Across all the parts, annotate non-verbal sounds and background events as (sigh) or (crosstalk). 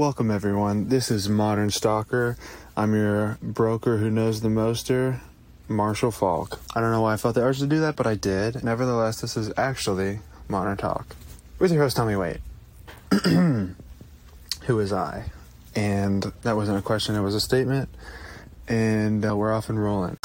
Welcome, everyone. This is Modern Stalker. I'm your broker who knows the moster, Marshall Falk. I don't know why I felt the urge to do that, but I did. Nevertheless, this is actually Modern Talk. With your host, Tommy Wait. (clears throat) who is I? And that wasn't a question, it was a statement. And uh, we're off and rolling.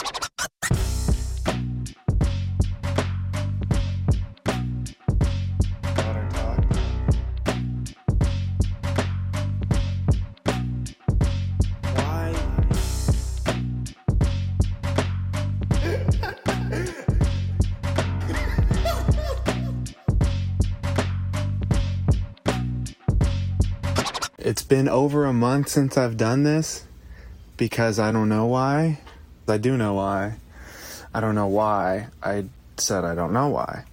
Been over a month since I've done this because I don't know why. I do know why. I don't know why. I said I don't know why.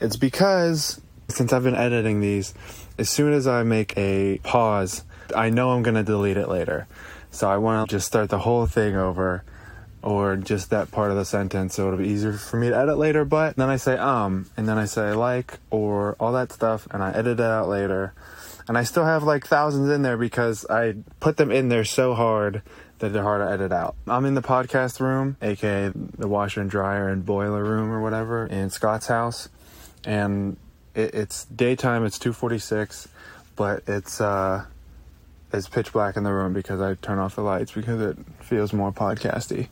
It's because since I've been editing these, as soon as I make a pause, I know I'm going to delete it later. So I want to just start the whole thing over or just that part of the sentence so it'll be easier for me to edit later. But then I say um, and then I say like or all that stuff, and I edit it out later. And I still have like thousands in there because I put them in there so hard that they're hard to edit out. I'm in the podcast room, aka the washer and dryer and boiler room or whatever, in Scott's house, and it, it's daytime. It's 2:46, but it's uh, it's pitch black in the room because I turn off the lights because it feels more podcasty.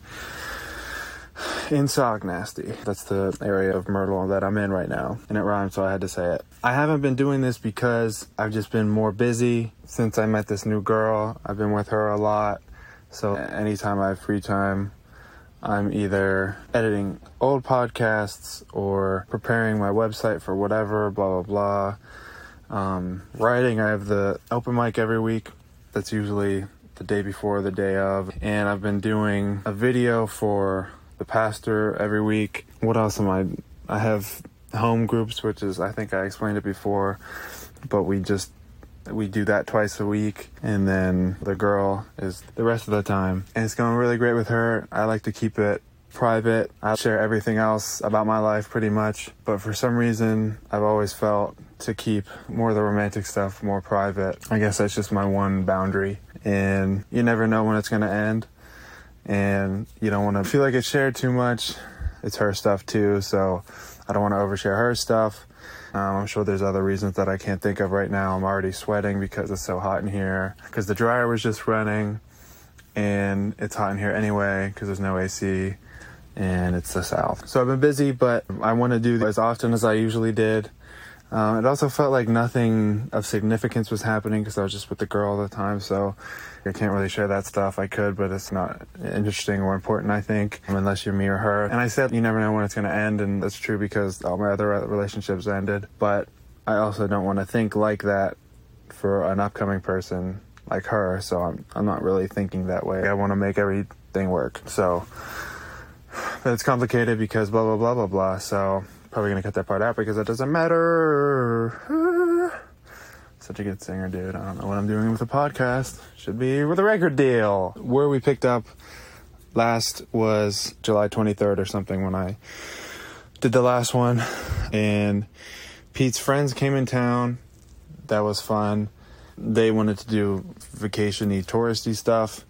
In Socastee. That's the area of Myrtle that I'm in right now. And it rhymes, so I had to say it. I haven't been doing this because I've just been more busy since I met this new girl. I've been with her a lot. So anytime I have free time, I'm either editing old podcasts or preparing my website for whatever, blah, blah, blah. Um, writing, I have the open mic every week. That's usually the day before, the day of. And I've been doing a video for the pastor every week. What else am I? I have home groups, which is, I think I explained it before, but we just, we do that twice a week. And then the girl is the rest of the time. And it's going really great with her. I like to keep it private. I share everything else about my life pretty much. But for some reason, I've always felt to keep more of the romantic stuff more private. I guess that's just my one boundary. And you never know when it's going to end. And you don't want to feel like it's shared too much. It's her stuff too. So I don't want to overshare her stuff. Um, I'm sure there's other reasons that I can't think of right now. I'm already sweating because it's so hot in here. Because the dryer was just running. And it's hot in here anyway because there's no AC and it's the south. So I've been busy, but I want to do as often as I usually did. Um, it also felt like nothing of significance was happening because I was just with the girl all the time. So I can't really share that stuff. I could, but it's not interesting or important, I think, unless you're me or her. And I said you never know when it's going to end, and that's true because all my other relationships ended. But I also don't want to think like that for an upcoming person like her. So I'm, I'm not really thinking that way. I want to make everything work. So but it's complicated because blah blah blah blah blah. So probably gonna cut that part out because it doesn't matter. (laughs) Such a good singer, dude. I don't know what I'm doing with a podcast. Should be with a record deal. Where we picked up last was July 23rd or something when I did the last one, and Pete's friends came in town. That was fun. They wanted to do vacationy, touristy stuff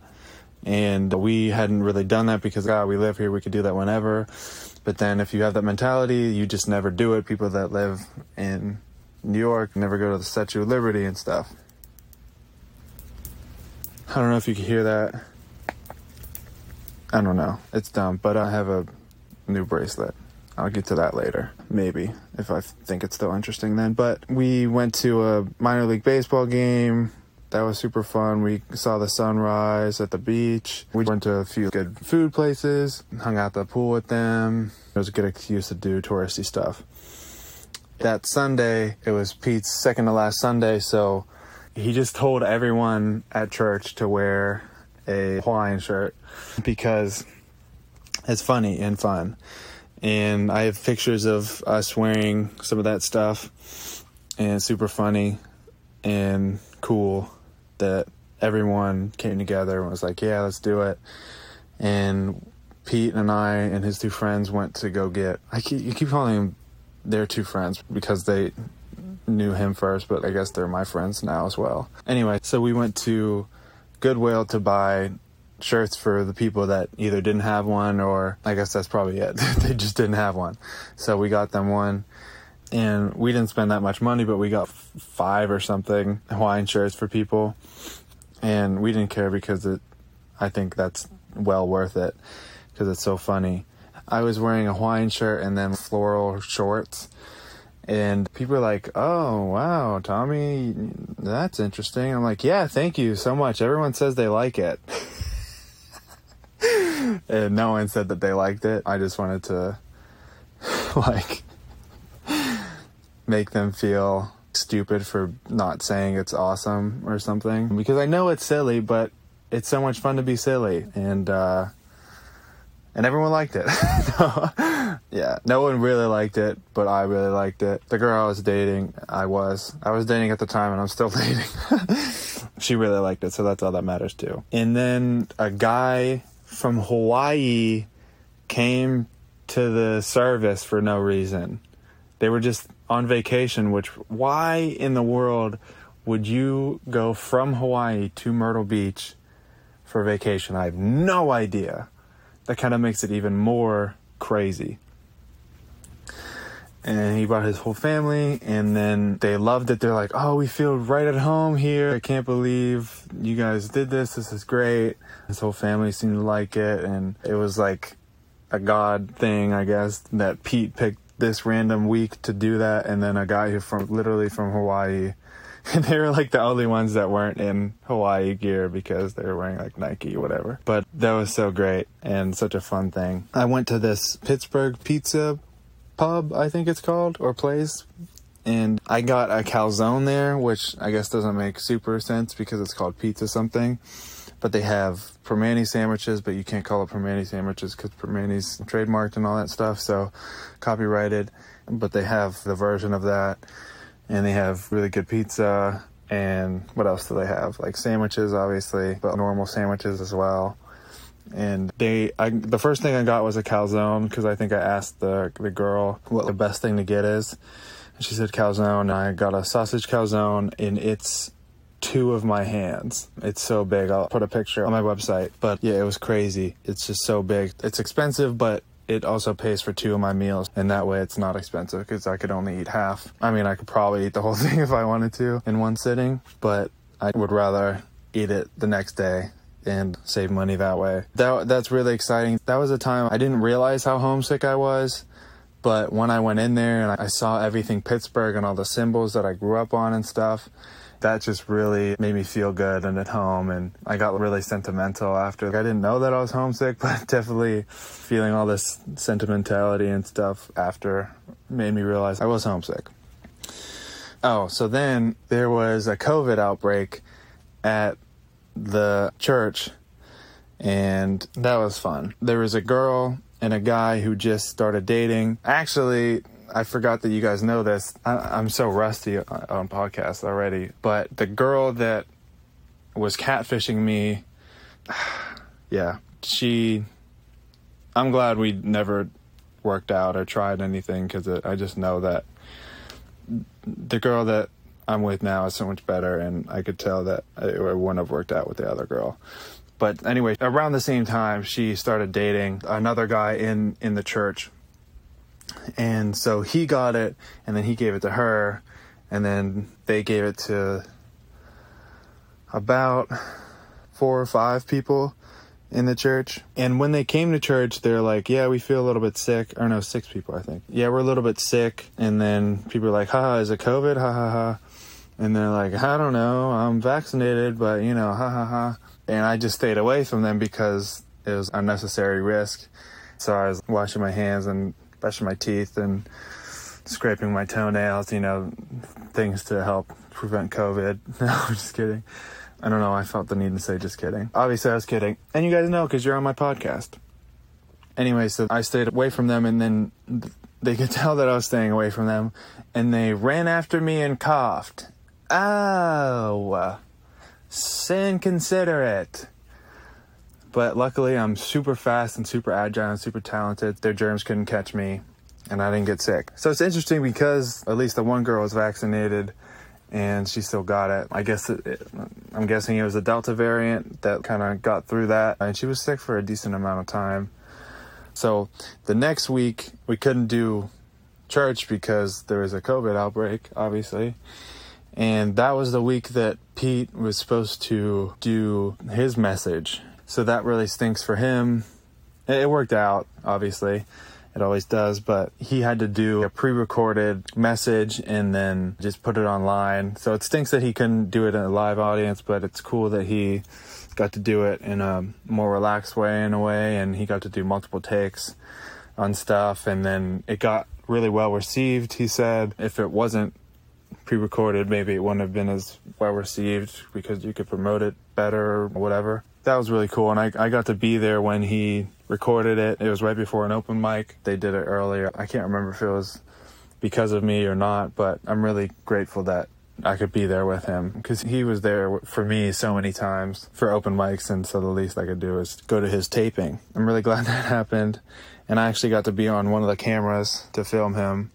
and we hadn't really done that because God, we live here, we could do that whenever. But then if you have that mentality, you just never do it. People that live in New York never go to the Statue of Liberty and stuff. I don't know if you can hear that. I don't know. It's dumb, but I have a new bracelet. I'll get to that later, maybe, if I think it's still interesting then. But we went to a minor league baseball game that was super fun. We saw the sunrise at the beach. We went to a few good food places, hung out at the pool with them. It was a good excuse to do touristy stuff. That Sunday, it was Pete's second to last Sunday, so he just told everyone at church to wear a Hawaiian shirt because it's funny and fun. And I have pictures of us wearing some of that stuff, and super funny and cool that everyone came together and was like, yeah, let's do it. And Pete and I and his two friends went to go get. I keep, you keep calling them their two friends because they knew him first, but I guess they're my friends now as well. Anyway, so we went to Goodwill to buy shirts for the people that either didn't have one or I guess that's probably it. (laughs) they just didn't have one. So we got them one and we didn't spend that much money, but we got five or something Hawaiian shirts for people. And we didn't care because it, I think that's well worth it because it's so funny. I was wearing a Hawaiian shirt and then floral shorts. And people are like, oh, wow, Tommy, that's interesting. I'm like, yeah, thank you so much. Everyone says they like it. (laughs) and no one said that they liked it. I just wanted to, (laughs) like, make them feel stupid for not saying it's awesome or something. Because I know it's silly, but it's so much fun to be silly. And, uh, and everyone liked it. (laughs) yeah, no one really liked it, but I really liked it. The girl I was dating, I was. I was dating at the time and I'm still (laughs) dating. she really liked it, so that's all that matters too. And then a guy from Hawaii came to the service for no reason. They were just on vacation, which why in the world would you go from Hawaii to Myrtle Beach for vacation? I have no idea. That kind of makes it even more crazy. And he brought his whole family, and then they loved it. They're like, Oh, we feel right at home here. I can't believe you guys did this. This is great. His whole family seemed to like it, and it was like a God thing, I guess, that Pete picked this random week to do that, and then a guy who from literally from Hawaii, and (laughs) they were like the only ones that weren't in Hawaii gear because they were wearing like Nike or whatever. But that was so great and such a fun thing. I went to this Pittsburgh pizza pub, I think it's called, or place. And I got a calzone there, which I guess doesn't make super sense because it's called pizza something but they have Primanti sandwiches, but you can't call it Primanti sandwiches because Primanti's trademarked and all that stuff, so copyrighted. But they have the version of that, and they have really good pizza. And what else do they have? Like sandwiches, obviously, but normal sandwiches as well. And they, I, the first thing I got was a calzone because I think I asked the the girl what the best thing to get is. And she said calzone. And I got a sausage calzone, and it's two of my hands. It's so big. I'll put a picture on my website. But yeah, it was crazy. It's just so big. It's expensive, but it also pays for two of my meals. And that way it's not expensive because I could only eat half. I mean, I could probably eat the whole (laughs) thing if I wanted to in one sitting, but I would rather eat it the next day and save money that way. That that's really exciting. That was a time I didn't realize how homesick I was. But when I went in there and I saw everything Pittsburgh and all the symbols that I grew up on and stuff, that just really made me feel good and at home. And I got really sentimental after. I didn't know that I was homesick, (laughs) but definitely feeling all this sentimentality and stuff after made me realize I was homesick. Oh, so then there was a COVID outbreak at the church, and that was fun. There was a girl and a guy who just started dating. Actually, I forgot that you guys know this. I, am so rusty on podcasts already. But the girl that was catfishing me, (sighs) yeah, she. I'm glad we never worked out or tried anything because I just know that the girl that I'm with now is so much better, and I could tell that it wouldn't have worked out with the other girl. But anyway, around the same time, she started dating another guy in in the church and so he got it, and then he gave it to her, and then they gave it to about four or five people in the church. And when they came to church, they're like, Yeah, we feel a little bit sick. Or no, six people, I think. Yeah, we're a little bit sick. And then people are like, Ha, is it COVID? Ha ha ha. And they're like, I don't know. I'm vaccinated, but you know, ha ha ha. And I just stayed away from them because it was unnecessary risk. So I was washing my hands and brushing my teeth and scraping my toenails, you know, things to help prevent COVID. (laughs) No, I'm just kidding. I don't know. I felt the need to say just kidding. Obviously, I was kidding. And you guys know because you're on my podcast. Anyway, so I stayed away from them, and then they could (laughs) tell that I was staying away from them, and they ran after me and coughed. Oh, sin considerate. But luckily, I'm super fast and super agile and super talented. Their germs couldn't catch me. and I didn't get sick. So it's interesting because at least the one girl was vaccinated and she still got it. I guess it, it, I'm guessing it was a Delta variant that kind of got through that, and she was sick for a decent amount of time. So the next week we couldn't do church because there was a COVID outbreak, obviously. And that was the week that Pete was supposed to do his message. So that really stinks for him. It worked out, obviously. It always does, but he had to do a pre recorded message and then just put it online. So it stinks that he couldn't do it in a live audience, but it's cool that he got to do it in a more relaxed way, in a way, and he got to do multiple takes on stuff. And then it got really well received, he said. If it wasn't pre recorded, maybe it wouldn't have been as well received because you could promote it better or whatever. That was really cool. And I, I got to be there when he recorded it. It was right before an open mic. They did it earlier. I can't remember if it was because of me or not, but I'm really grateful that I could be there with him because he was there for me so many times for open mics, and so the least I could do is go to his taping. I'm really (laughs) glad that happened, and I actually got to be on one of the cameras to film him.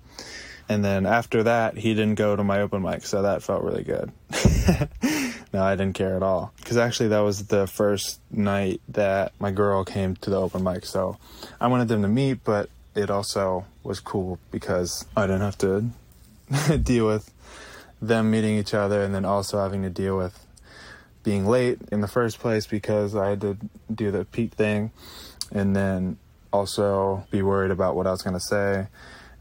And then after that, he didn't go to my open mic, so that felt really good. (laughs) no, I didn't care at all. Because actually, that was the first night that my girl came to the open mic, so I wanted them to meet, but it also was cool because I didn't have to (laughs) deal with them meeting each other and then also having to deal with being late in the first place because I had to do the Pete thing and then also be worried about what I was going to say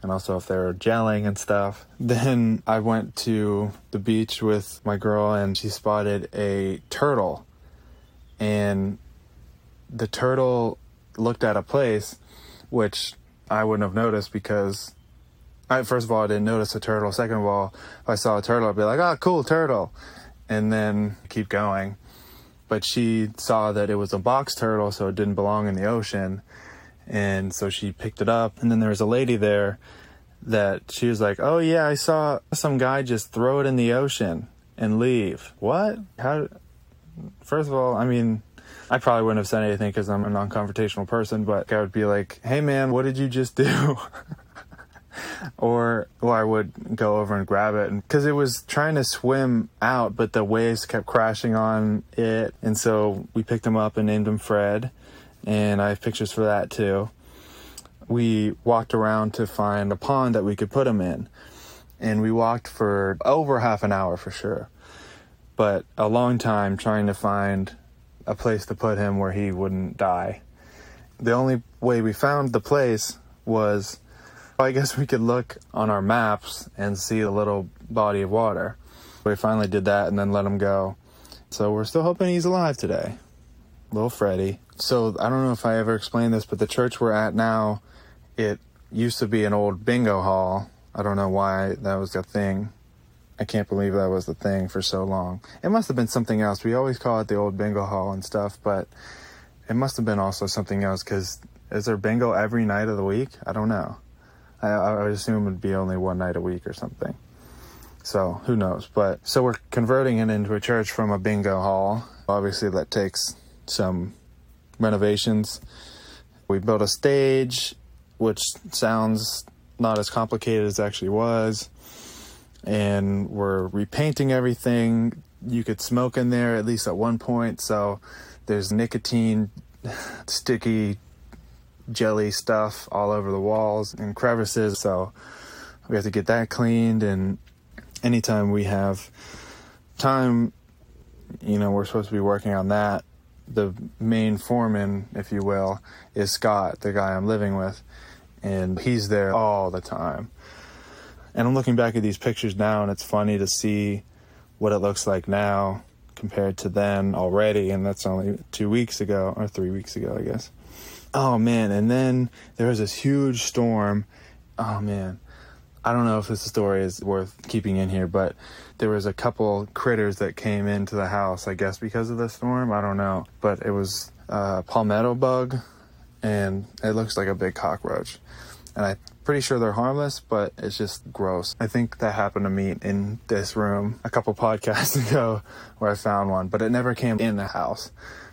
and also if they were gelling and stuff. (laughs) Then I went to the beach with my girl and she spotted a turtle. And the turtle looked at a place which I wouldn't have noticed because I, first of all, I didn't notice a turtle. Second of all, if I saw a turtle, I'd be like, oh, cool, turtle. And then keep going. But she saw that it was a box turtle, so it didn't belong in the ocean and so she picked it up. And then there was a lady there that she was like oh yeah i saw some guy just throw it in the ocean and leave. What? How first of all i mean i probably wouldn't have said anything because i'm a non-confrontational person but i would be like hey man what did you just do? (laughs) Or or I would go over and grab it because it was trying to swim out, but the waves kept crashing on it, and so we picked him up and named him Fred and I have pictures for that too. We walked around to find a pond that we could put him in, and we walked for over half an hour for sure, but a long time trying to find a place to put him where he wouldn't die. The only way we found the place was I guess we could look on our maps and see a little body of water. We finally did that and then let him go. So we're still hoping he's alive today. Little Freddy so I don't know if I ever explained this, but the church we're at now, it used to be an old bingo hall. I don't know why that was a thing. I can't believe that was the thing for so long. It must have been something else. We always call it the old bingo hall and stuff, but it must have been also something else because is there bingo every night of the week? I don't know. I, I would assume it'd be only one night a week or something. So who knows? But so we're converting it into a church from a bingo hall. Obviously, that takes some renovations. We built a stage, which sounds not as complicated as it actually was. And we're repainting everything. You could smoke in there at least at one point. So there's nicotine, (laughs) sticky jelly stuff all over the walls and crevices. So we have to get that cleaned. And anytime we have time, you know, we're supposed to be working on that the main foreman, if you will, is Scott, the guy I'm living with, and he's there all the time. And I'm looking back at these pictures now, and it's funny to see what it looks like now compared to then already, and that's only two weeks ago, or three weeks ago, I guess. Oh man, and then there was this huge storm. Oh man, I don't know if this story is worth keeping in here, but there was a couple critters that came into the house, I guess because of the storm. I don't know. But it was a palmetto bug, and it looks like a big cockroach. And I'm pretty sure they're harmless, but it's just gross. I think that happened to me in this room a couple podcasts (laughs) ago where I found one, but it never came in the house.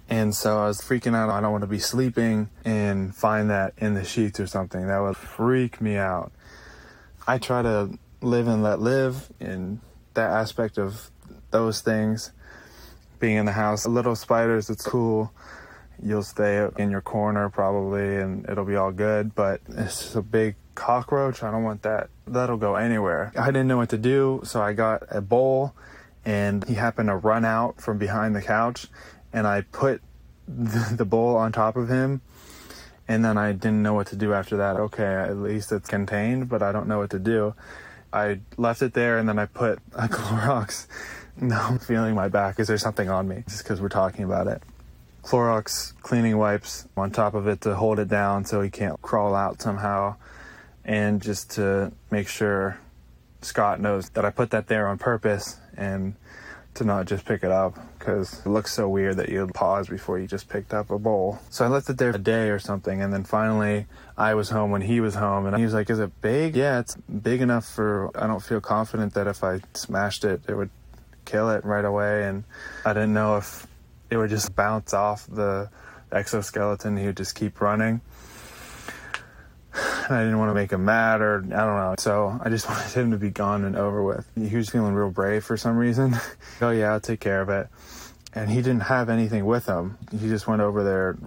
And so I was freaking out. I don't want to be sleeping and find that in the sheets or something. That would freak me out. I try to live and let live in that aspect of those things. Being in the house, little spiders, it's cool. You'll stay in your corner probably and it'll be all good, but it's a big cockroach. I don't want that. That'll go anywhere. I didn't know what to do, so I got a bowl and he happened to run out from behind the couch and I put the, (laughs) the bowl on top of him and then I didn't know what to do after that. Okay, at least it's contained, but I don't know what to do. I left it there and then I put (laughs) a Clorox. No, I'm feeling my back. Is there something on me? Just because we're talking about it. Clorox cleaning wipes on top of it to hold it down so he can't crawl out somehow. And just to make sure Scott knows that I put that there on purpose and to not just pick it up because it looks so weird that you pause before you just picked up a bowl. So I left it there a day or something, and then finally I was home when he was home, and he was like, "Is it big? Yeah, it's big enough for. I don't feel confident that if I smashed it, it would kill it right away." And I didn't know if it would just bounce off the exoskeleton. He would just keep running. I didn't want to make him mad or I don't know. So I just (laughs) wanted him to be gone and over with. He was feeling real brave for some reason. (laughs) oh yeah, I'll take care of it. And he didn't have anything with him. He just went over there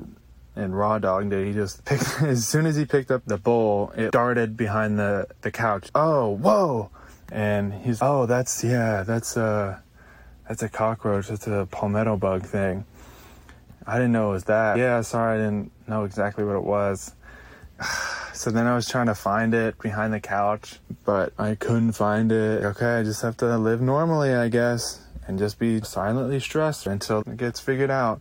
and raw dogged it. He just (laughs) picked as soon as he picked up the bowl, it darted behind the the couch. Oh, whoa! And he's oh, that's yeah, that's a that's a cockroach. That's a palmetto bug thing. I didn't know it was that. Yeah, sorry, I didn't know exactly what it was. (sighs) So then I was trying to find it behind the couch, but I couldn't find it. Okay, I just have to live normally, I guess, and just be silently stressed until it gets figured out.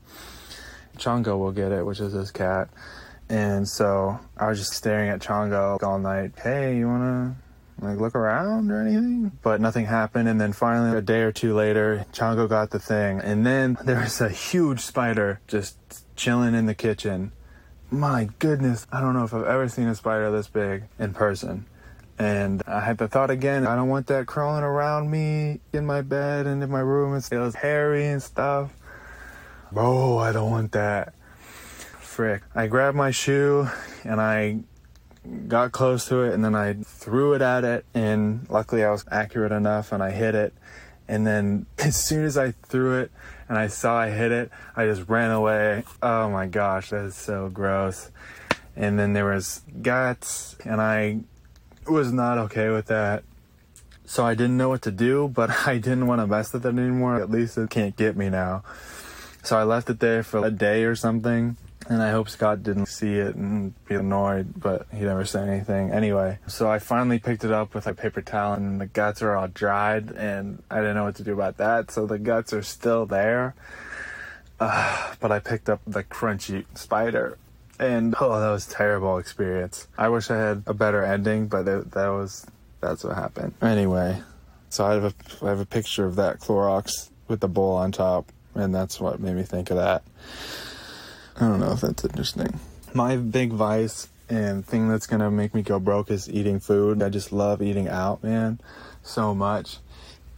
Chongo will get it, which is his cat. And so I was just staring at Chongo all night. Hey, you wanna like look around or anything? But nothing happened. And then finally, a day or two later, Chongo got the thing. And then there was a huge spider just chilling in the kitchen my goodness, I don't know if I've ever seen a spider this big in person. And I had the thought again, I don't want that crawling around me in my bed and in my room. It was hairy and stuff. Bro, I don't want that. Frick. I grabbed my shoe and I got close to it and then I threw it at it. And luckily I was accurate enough and I hit it. And then (laughs) as soon as I threw it, and I saw I hit it, I just ran away. Oh my gosh, that is so gross. And then there was guts, and I was not okay with that. So I didn't know what to do, but (laughs) I didn't want to mess with it anymore. At least it can't get me now. So I left it there for a day or something and I hope Scott didn't see it and be annoyed, but he never said anything. Anyway, so I finally picked it up with a paper towel, and the guts are all dried, and I didn't know what to do about that. So the guts are still there. Uh, (sighs) but I picked up the crunchy spider, and oh, that was terrible experience. I wish I had a better ending, but it, that was that's what happened. Anyway, so I have a I have a picture of that Clorox with the bowl on top, and that's what made me think of that. I don't know if that's interesting. My big vice and thing that's gonna make me go broke is eating food. I just love eating out, man, so much.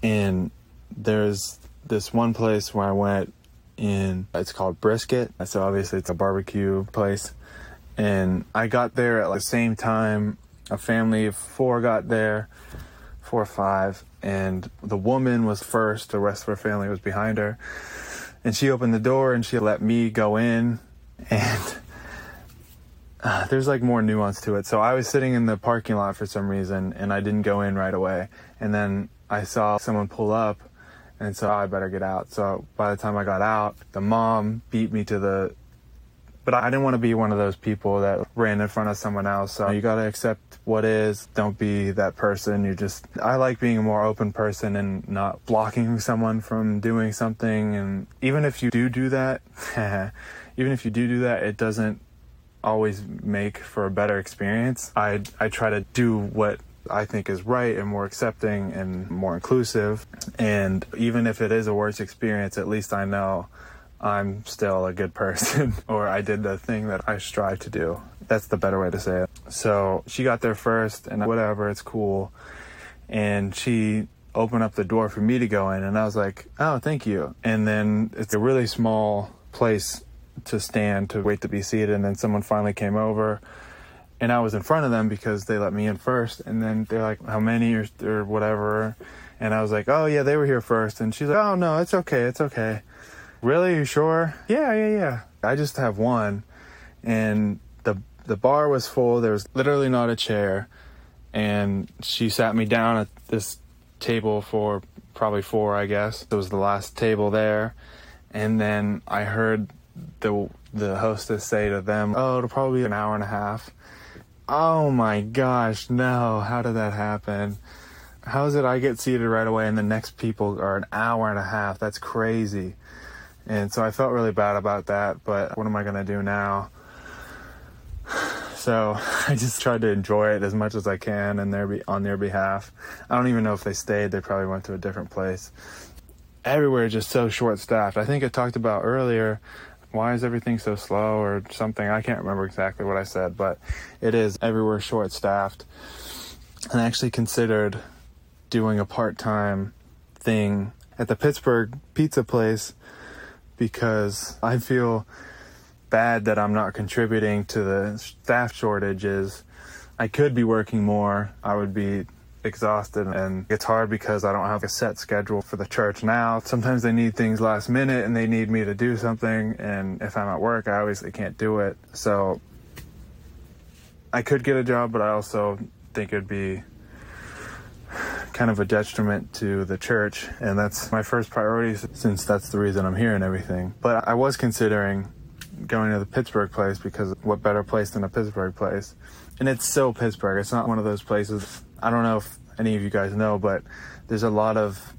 And there's this one place where I went in, it's called Brisket. So obviously it's a barbecue place. And I got there at the same time a family of four got there, four or five, and the woman was first, the rest of her family was behind her. And she opened the door and she let me go in (laughs) and uh, there's like more nuance to it. So I was sitting in the parking lot for some reason, and I didn't go in right away. And then I saw someone pull up, and so I better get out. So by the time I got out, the mom beat me to the. But I didn't want to be one of those people that ran in front of someone else. So you got to accept what is. Don't be that person. You just. I like being a more open person and not blocking (laughs) someone from doing something. And even if you do do that, (laughs) even if you do do that, it doesn't always make for a better experience. I I try to do what I think is right and more accepting and more inclusive. And even if it is a worse experience, at least I know I'm still a good person (laughs) or I did the thing that I strive to do. That's the better way to say it. So she got there first, and whatever, it's cool. And she opened up the door for me to go in, and I was like, oh, thank you. And then it's a really small place to stand to wait to be seated, and then someone finally came over. And I was in front of them because they let me in first. And then they're like, how many or, or whatever. And I was like, oh, yeah, they were here first. And she's like, oh, no, it's okay. It's okay. Really? You sure? Yeah, yeah, yeah. I just have one. And the the bar was full. There was literally not a chair. And she sat me down at this table for probably four, I guess. It was the last table there. And then I heard the the hostess say to them, "Oh, it'll probably be an hour and a half." Oh my gosh, no! How did that happen? How is it I get seated right away and the next people are an hour and a half? That's crazy. And so I felt really bad about that, but what am I going to do now? (sighs) So (laughs) I just tried to enjoy it as much as I can and their be- on their behalf. I don't even know if they stayed. They probably went to a different place. Everywhere is just so short staffed. I think I talked about earlier why is everything so slow or something. I can't remember exactly what I said, but it is everywhere short staffed. And I actually considered doing a part time thing at the Pittsburgh pizza place because I feel bad that I'm not contributing to the staff shortages. I could be working more. I would be exhausted and it's hard because I don't have a set schedule for the church now. Sometimes they need things last minute and they need me to do something and if I'm at work I obviously can't do it. So I could get a job but I also think it'd be kind of a detriment to the church and that's my first priority since that's the reason I'm here and everything. But I was considering going to the Pittsburgh place because what better place than a Pittsburgh place? And it's so Pittsburgh. It's not one of those places. I don't know if any of you guys know, but there's a lot of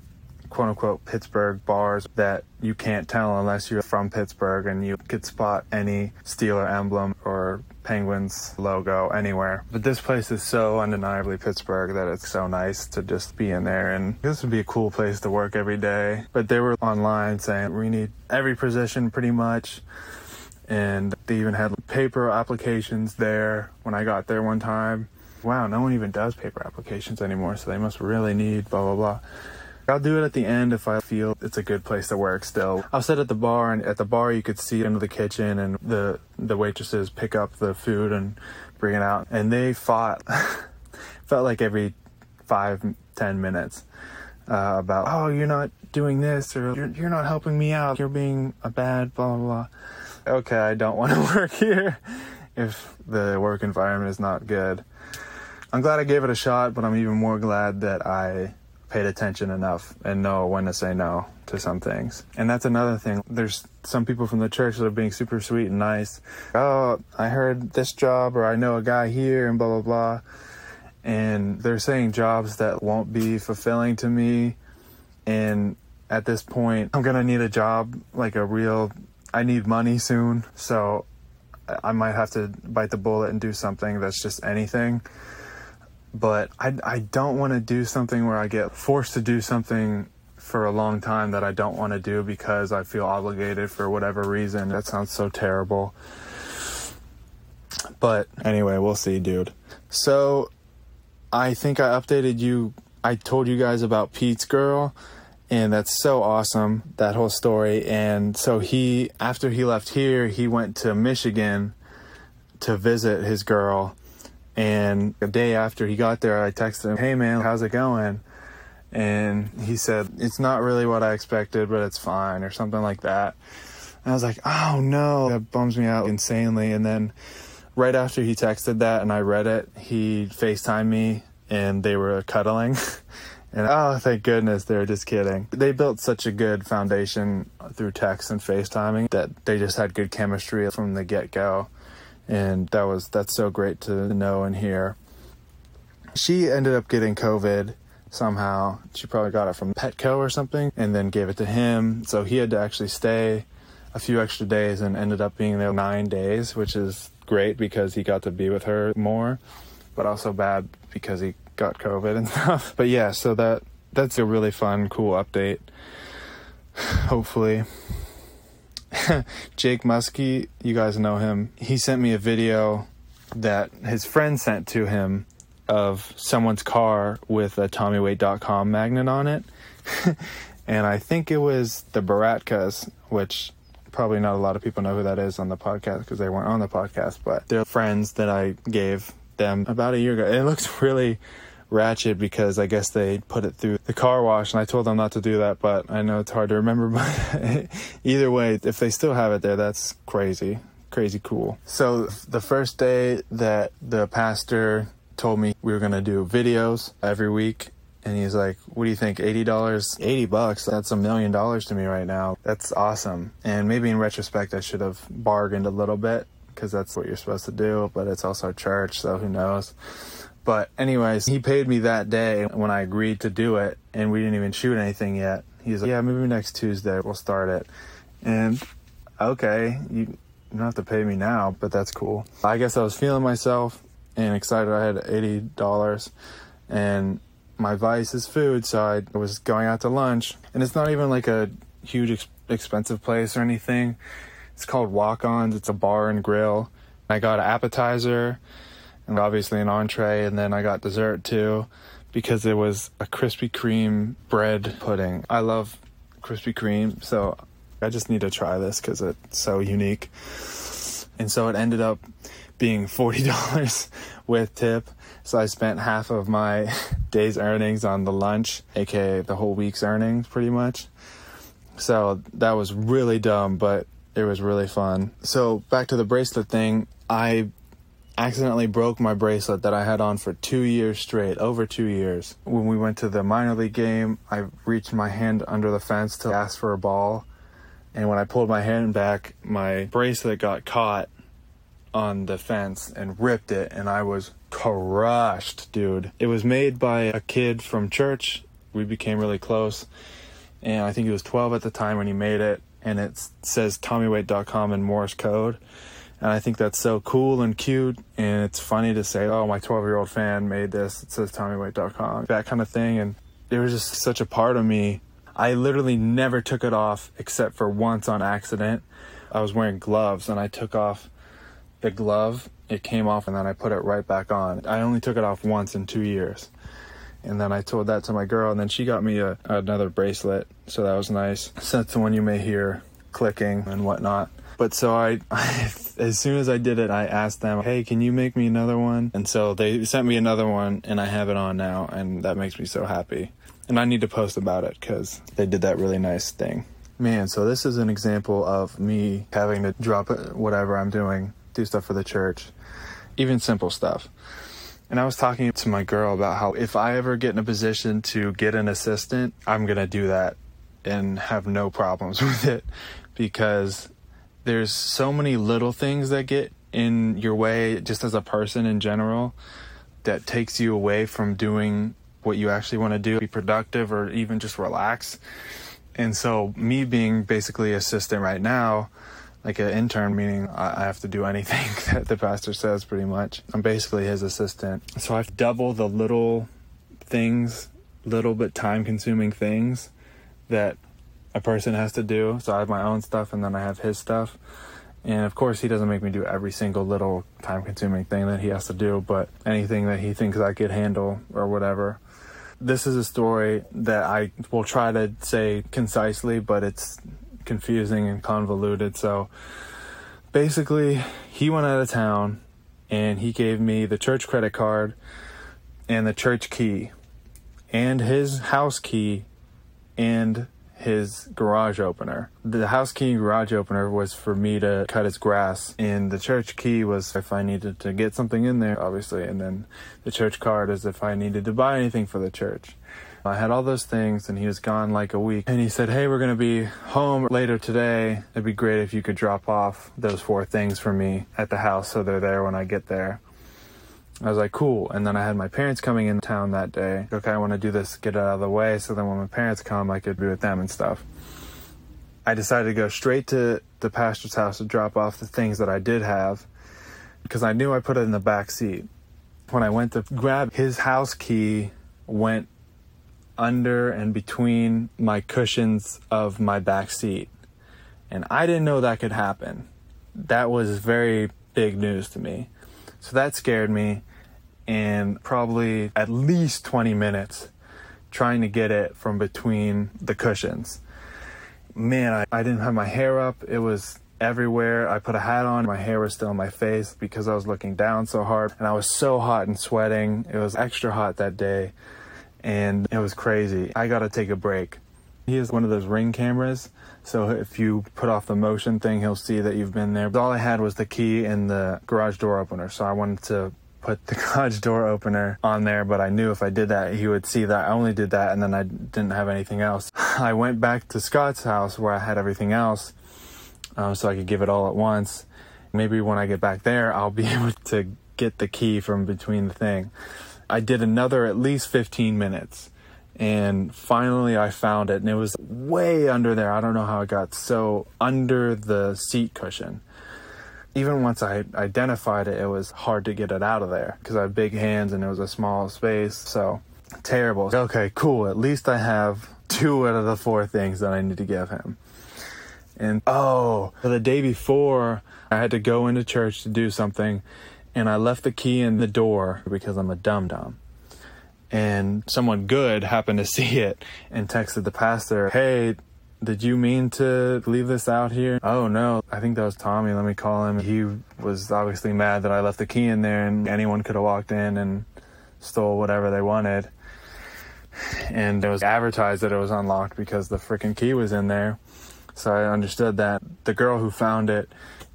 quote unquote Pittsburgh bars that you can't tell unless you're from Pittsburgh and you could spot any Steeler emblem or Penguins logo anywhere. But this place is so undeniably Pittsburgh that it's so nice to just be in there. And this would be a cool place to work every day. But they were online saying we need every position pretty much. And they even had paper applications there when I got there one time. Wow, no one even does paper applications anymore, so they must really need blah, blah, blah. I'll do it at the end if I feel it's a good place to work still. I'll sit at the bar and at the bar you could see into the kitchen and the the waitresses pick up the food and bring it out. And they fought (laughs) felt like every five, ten minutes uh, about oh you're not doing this or you're, you're not helping me out. You're being a bad blah blah blah. Okay, I don't want to (laughs) work here if the work environment is not good. I'm glad I gave it a shot, but I'm even more glad that I paid attention enough and know when to say no to some things. And that's another thing. There's some people from the church that are being super sweet and nice. Oh, I heard this job or I know a guy here and blah, blah, blah. And they're saying jobs that won't be fulfilling to me. And at this point, I'm going to need a job, like a real, I need money soon. So I might have to bite the bullet and do something that's just anything but I, I don't want to do something where I get forced to do something for a long time that I don't want to do because I feel obligated for whatever reason. That sounds so terrible. But anyway, we'll see, dude. So I think I updated you. I told you guys about Pete's girl, and that's so awesome, that whole story. And so he, after he left here, he went to Michigan to visit his girl and a day after he got there, I texted him, Hey man, how's it going? And he said, It's not really what I expected, but it's fine, or something like that. And I was like, Oh no, that bums me out insanely. And then right after he texted that and I read it, he FaceTimed me and they were cuddling. (laughs) and oh, thank goodness, they were just kidding. They built such a good foundation through text and FaceTiming that they just had good chemistry from the get go and that was that's so great to know and hear. She ended up getting COVID somehow. She probably got it from Petco or something, and then gave it to him. So he had to actually stay a few extra days and ended up being there nine days, which is great because he got to be with her more, but also bad because he got COVID and (laughs) stuff. But yeah, so that that's a really fun, cool update. (sighs) Hopefully. (laughs) Jake Muskie, you guys know him. He sent me a video that his friend sent to him of someone's car with a TommyWait.com magnet on it. (laughs) and I think it was the Baratkas, which probably not a lot of people know who that is on the podcast because they weren't on the podcast, but they're friends that I gave them about a year ago. It looks really ratchet because I guess they put it through the car wash and I told them not to do that, but I know it's hard to remember. (laughs) But either way, if they still have it there, that's crazy. Crazy cool. So the first day that the pastor told me we were going to do videos every week and he's like, "What do you think? Eighty dollars? Eighty bucks? That's a million dollars to me right now. That's awesome." And maybe in retrospect, I should have bargained a little bit because that's what you're supposed to do. But it's also a church, so who knows? But anyways, he paid me that day when I agreed to do it, and we didn't even shoot anything yet. He's like, "Yeah, maybe next Tuesday we'll start it." And okay, you don't have to pay me now, but that's cool. I guess I was feeling myself and excited. I had eighty dollars, and my vice is food, so I was going out to lunch, and it's not even like a huge ex- expensive place or anything. It's called Walk Ons. It's a bar and grill. I got an appetizer and obviously an entree, and then I got dessert too because it was a Krispy Kreme bread pudding. I love Krispy Kreme, so I just need to try this because it's so unique. And so it ended up being $40 (laughs) with tip. So I spent half of my (laughs) day's earnings on the lunch, aka the whole week's earnings, pretty much. So that was really dumb, but it was really fun. So back to the bracelet thing, I accidentally broke my bracelet that I had on for two years straight, over two years. When we went to the minor league game, I reached my hand under the fence to ask for a ball. And when I pulled my hand back, my bracelet got caught on the fence and ripped it, and I was crushed, dude. It was made by a kid from church. We became really close, and I think he was 12 at the time when he made it, and it says TommyWait.com in Morse code. And I think that's so cool and cute, and it's funny to say, oh, my 12 year old fan made this. It says TommyWait.com, that kind of thing. And it was just such a part of me. I literally never took it off except for once on accident. I was wearing gloves, and I took off the glove, it came off and then I put it right back on. I only took it off once in two years. And then I told that to my girl, and then she got me a, another bracelet, so that was nice. That's the one you may hear clicking and whatnot. But so I, (laughs) I, as soon as I did it, I asked them, "Hey, can you make me another one?" And so they sent me another one, and I have it on now, and that makes me so happy. And I need to post about it because they did that really nice thing. Man, so this is an example of me having to drop whatever I'm doing do stuff for the church, even simple stuff. And I was talking to my girl about how if I ever get in a position to get an assistant, I'm going to do that and have no problems (laughs) with it because there's so many little things that get in your way just as a person in general that takes you away from doing what you actually want to do, be productive or even just relax. And so me being basically assistant right now, like an intern, meaning I have to do anything (laughs) that the pastor says pretty much. I'm basically his assistant. So I have double the little things, little but time consuming things that a person has to do. So I have my own stuff and then I have his stuff. And of course, he doesn't make me do every single little time consuming thing that he has to do, but anything that he thinks I could handle or whatever. This is a story that I will try to say concisely, but it's confusing and convoluted. So basically, he went out of town and he gave me the church credit card and the church key and his house key and his garage opener. The house key garage opener was for me to cut his grass, and the church key was if I needed to get something in there, obviously, and then the church card is if I needed to buy anything for the church. I had all those things and he was gone like a week. And he said, Hey, we're going to be home later today. It'd be great if you could drop off those four things for me at the house so they're there when I get there. I was like, cool. And then I had my parents coming in town that day. Okay, I want to do this, get it out of the way. So then when my parents come, I could be with them and stuff. I decided to go straight to the pastor's house to drop off the things that I did have because I knew I put it in the back seat. When I went to grab his house key, went under and between my cushions of my back seat. And I didn't know that could happen. That was very big news to me. So that scared me, and probably at least 20 minutes trying to get it from between the cushions. Man, I, I didn't have my hair up. It was everywhere. I put a hat on. My hair was still on my face because I was looking down so hard. And I was so hot and sweating. It was extra hot that day. And it was crazy. I got to take a break. He has one of those ring cameras. So if you put off the motion thing, he'll see that you've been there. But all I had was the key and the garage door opener. So I wanted to put the (laughs) garage door opener on there, but I knew if I did that, he would see that I only did that and then I didn't have anything else. (laughs) I went back to Scott's house where I had everything else um, so I could give it all at once. Maybe when I get back there, I'll be (laughs) able to get the key from between the thing. I did another at least 15 minutes and finally I found it and it was way under there. I don't know how it got so under the seat cushion even once I identified it, it was hard to get it out of there because I had big hands and it was a small space. So terrible. Okay, cool. At least I have two out of the four things that I need to give him. And oh, the day before, I had to go into church to do something and I left the key in the door because I'm a dum dum. And someone good happened to (laughs) see it and texted the pastor, Hey, did you mean to leave this out here? Oh no, I think that was Tommy. Let me call him. He was obviously mad that I left the key in there and anyone could have walked in and stole whatever they wanted. And it was advertised that it was unlocked because the freaking key was in there. So I understood that the girl who found it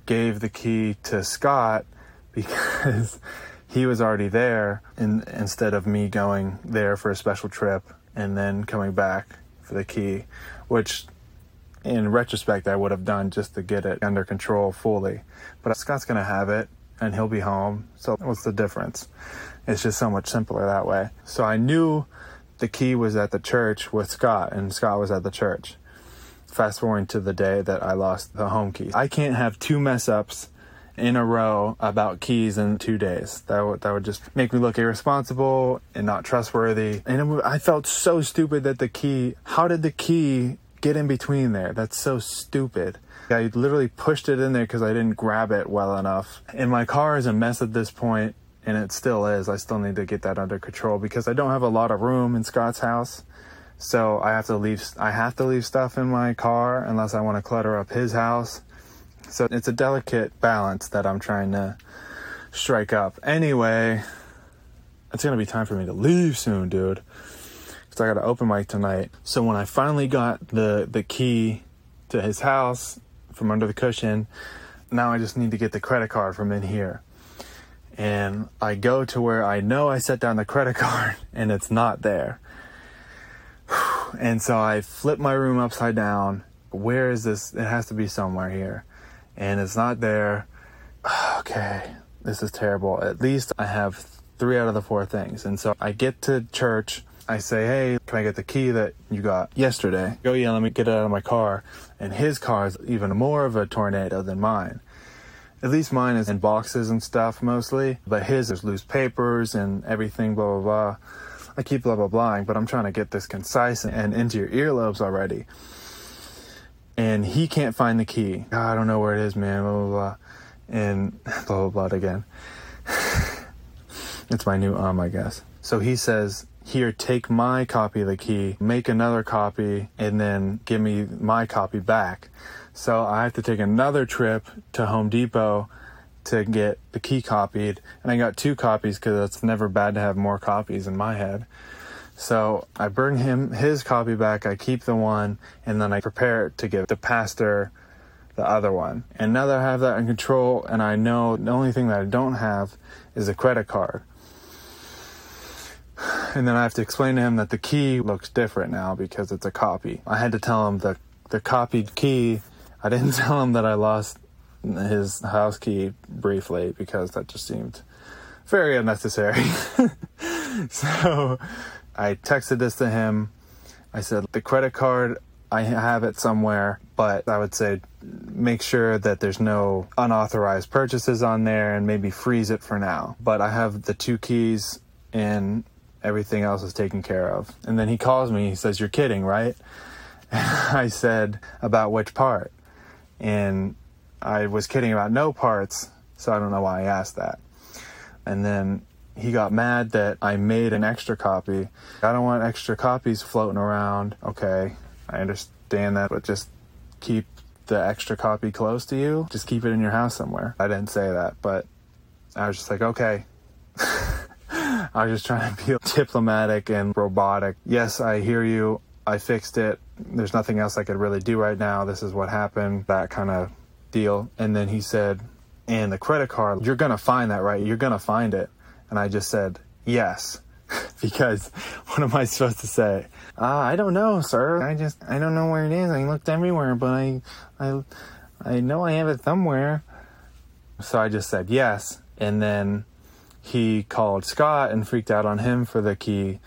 gave the key to Scott (laughs) because he was already there in, instead of me going there for a special trip and then coming back for the key, which in retrospect I would have done just to get it under control fully. But Scott's going to have it and he'll be home. So what's the difference? It's just so much simpler that way. So I knew the key was at the church with Scott and Scott was at the church. Fast forwarding to the day that I lost the home key. I can't have two mess ups in a row about keys in two days. That would that would just make me look irresponsible and not trustworthy. And it, I felt so stupid that the key. How did the key get in between there. That's so stupid. I literally pushed it in there because I didn't grab it well enough. And my car is a mess at this point, and it still is. I still need to get that under control because I don't have a lot of room in Scott's house. So I have to leave I have to leave stuff in my car unless I want to clutter up his house. So it's a delicate balance that I'm trying to strike up. Anyway, it's to be time for me to leave soon, dude because I got to open mic tonight. So when I finally got the the key to his house from under the cushion, now I just need to get the credit card from in here. And I go to where I know I set down the credit (laughs) card and it's not there. (sighs) And so I flip my room upside down. Where is this? It has to be somewhere here. And it's not there. (sighs) Okay, this is terrible. At least I have three out of the four things. And so I get to church I say, hey, can I get the key that you got yesterday? Go, yeah, let me get it out of my car. And his car is even more of a tornado than mine. At least mine is in boxes and stuff mostly, but his is loose papers and everything, blah, blah, blah. I keep blah, blah, blahing, but I'm trying to get this concise and into your earlobes already. And he can't find the key. Oh, I don't know where it is, man, blah, blah, blah. And (laughs) blah, blah, blah again. (laughs) it's my new um, I guess. So he says, here, take my copy of the key, make another copy, and then give me my copy back. So I have to take another trip to Home Depot to get the key copied. And I got two copies because it's never bad to have more copies in my head. So I bring him his copy back, I keep the one, and then I prepare it to give the pastor the other one. And now that I have that in control, and I know the only thing that I don't have is a credit card (sighs) and then I have to explain to him that the key looks different now because it's a copy. I had to tell him the the copied key. I didn't (laughs) tell him that I lost his house key briefly because that just seemed very unnecessary. (laughs) so I texted this to him. I said the credit card I have it somewhere, but I would say make sure that there's no unauthorized purchases on there and maybe freeze it for now. But I have the two keys and everything else is taken care of. And then he calls me, he says, You're kidding, right? (laughs) I said, About which part? And I was kidding about no parts, so I don't know why I asked that. And then he got mad that I made an extra copy. I don't want extra copies floating around. Okay, I understand that, but just keep the extra copy close to you. Just keep it in your house somewhere. I didn't say that, but I was just like, okay. I was just trying to be (laughs) diplomatic and robotic. Yes, I hear you. I fixed it. There's nothing else I could really do right now. This is what happened. That kind of deal. And then he said, and the credit card, you're going to find that, right? You're going to find it. And I just said, yes. (laughs) because what am I supposed to say? Uh, I don't know, sir. I just, I don't know where it is. I looked everywhere, but I, I, I know I have it somewhere. So I just said yes. And then he called Scott and freaked out on him for the key.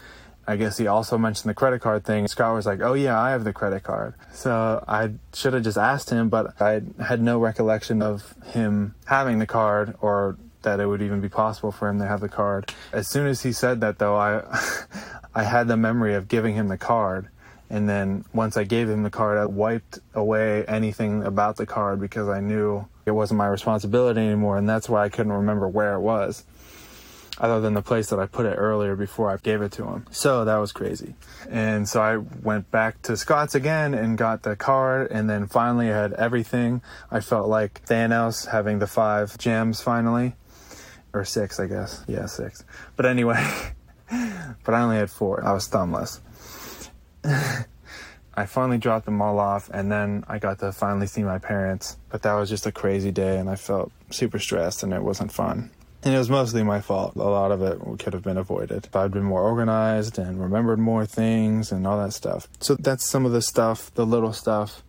I guess he also mentioned the credit card thing. Scott was like, "Oh yeah, I have the credit card." So I should have just asked him, but I had no recollection of him having the card or that it would even be possible for him to have the card. As soon as he said that though, I (laughs) I had the memory of giving him the card. And then once I gave him the card, I wiped away anything about the card because I knew it wasn't my responsibility anymore. And that's why I couldn't remember where it was other than the place that I put it earlier before I gave it to him. So that was crazy. And so I went back to Scott's again and got the card, and then finally I had everything. I felt like Thanos having the five gems finally. Or six, I guess. Yeah, six. But anyway, (laughs) but I only had four. I was thumbless. (laughs) I finally dropped them all off, and then I got to finally see my parents. But that was just a crazy day, and I felt super stressed, and it wasn't fun. And it was mostly my fault. A lot of it could have been avoided if I'd been more organized and remembered more things and all that stuff. So that's some of the stuff, the little stuff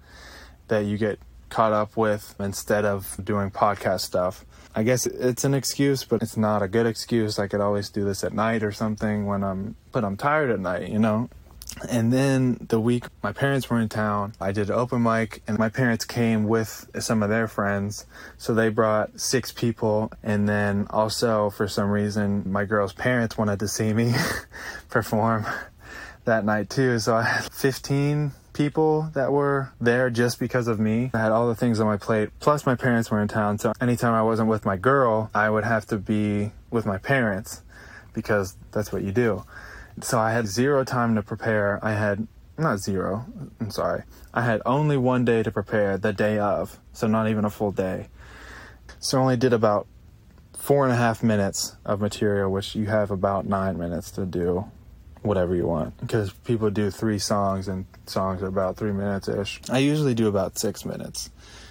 that you get caught up with instead of doing podcast stuff. I guess it's an excuse, but it's not a good excuse. I could always do this at night or something when I'm, but I'm tired at night, you know? And then the week my parents were in town, I did open mic and my parents came with some of their friends. So they brought six people. And then also for some reason, my girl's parents wanted to see me (laughs) perform that night too. So I had 15 people that were there just because of me. I had all the things on my plate. Plus my parents were in town. So anytime I wasn't with my girl, I would have to be with my parents because that's what you do. So I had zero time to prepare. I had not zero. I'm sorry. I had only one day to prepare the day of, so not even a full day. So I only did about four and a half minutes of material, which you have about nine minutes to do whatever you want. Because people do three songs, and songs are about three minutes ish. I usually do about six minutes.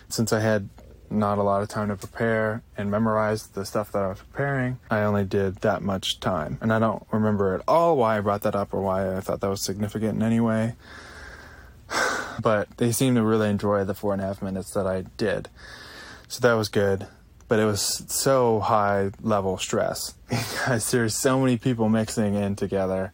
Since I had not a lot of time to prepare and memorize the stuff that I was preparing. I only did that much time. And I don't remember at all why I brought that up or why I thought that was significant in any way. (sighs) But they seemed to really enjoy the four and a half minutes that I did. So that was good. But it was so high level stress (laughs) because there's so many people mixing in together.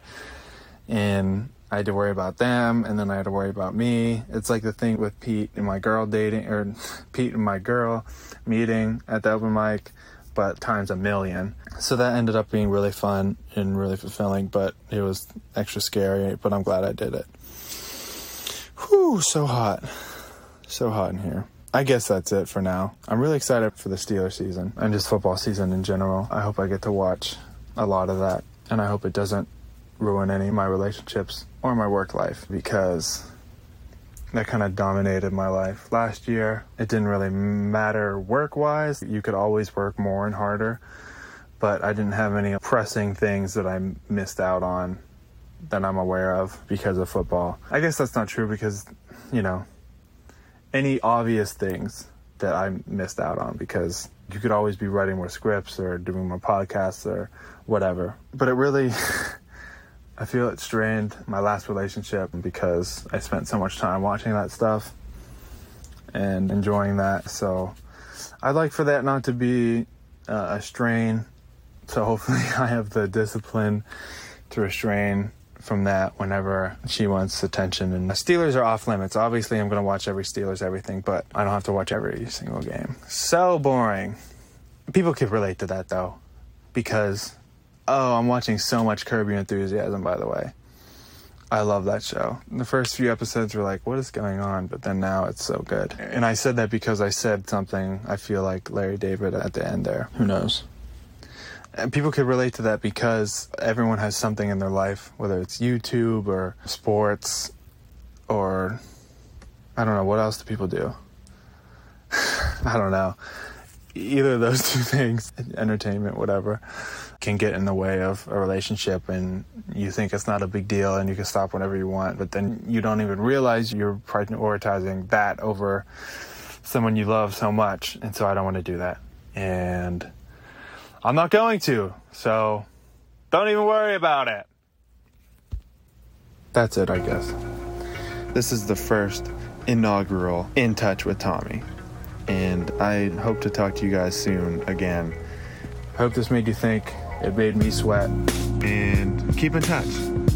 And I had to worry about them, and then I had to worry about me. It's like the thing with Pete and my girl dating, or (laughs) Pete and my girl meeting at the open mic, but times a million. So that ended up being really fun and really fulfilling, but it was extra scary, but I'm glad I did it. Whew, so hot. So hot in here. I guess that's it for now. I'm really excited for the Steeler season and just football season in general. I hope I get to watch a lot of that, and I hope it doesn't ruin any of my relationships or my work life because that kind of dominated my life. Last year, it didn't really matter work wise. You could always work more and harder, but I didn't have any pressing things that I missed out on that I'm aware of because of football. I guess that's not true because, you know, any obvious things that I missed out on because you could always be writing more scripts or doing more podcasts or whatever. But it really (laughs) I feel it strained my last relationship because I spent so much time watching that stuff and enjoying that. So I'd like for that not to be uh, a strain. So (laughs) hopefully I have the discipline to restrain from that whenever she wants attention. And Steelers are off limits. Obviously, I'm going to watch every Steelers everything, but I don't have to watch every single game. So boring. People could relate to that though, because Oh, I'm watching so much Curb Your Enthusiasm, by the way. I love that show. The first few episodes were like, what is going on? But then now it's so good. And I said that because I said something, I feel like Larry David at the end there. Who knows? And people could relate to that because everyone has something in their life, whether it's YouTube or sports or I don't know, what else do people do? (laughs) I don't know. Either of those (laughs) two things, entertainment, whatever, can get in the way of a relationship and you think it's not a big deal and you can stop whenever you want, but then you don't even realize you're prioritizing that over someone you love so much. And so I don't want to do that. And I'm not going to. So don't even worry about it. That's it, I guess. This is the first inaugural In Touch with Tommy. And I hope to talk to you guys soon again. Hope this made you think. It made me sweat. And keep in touch.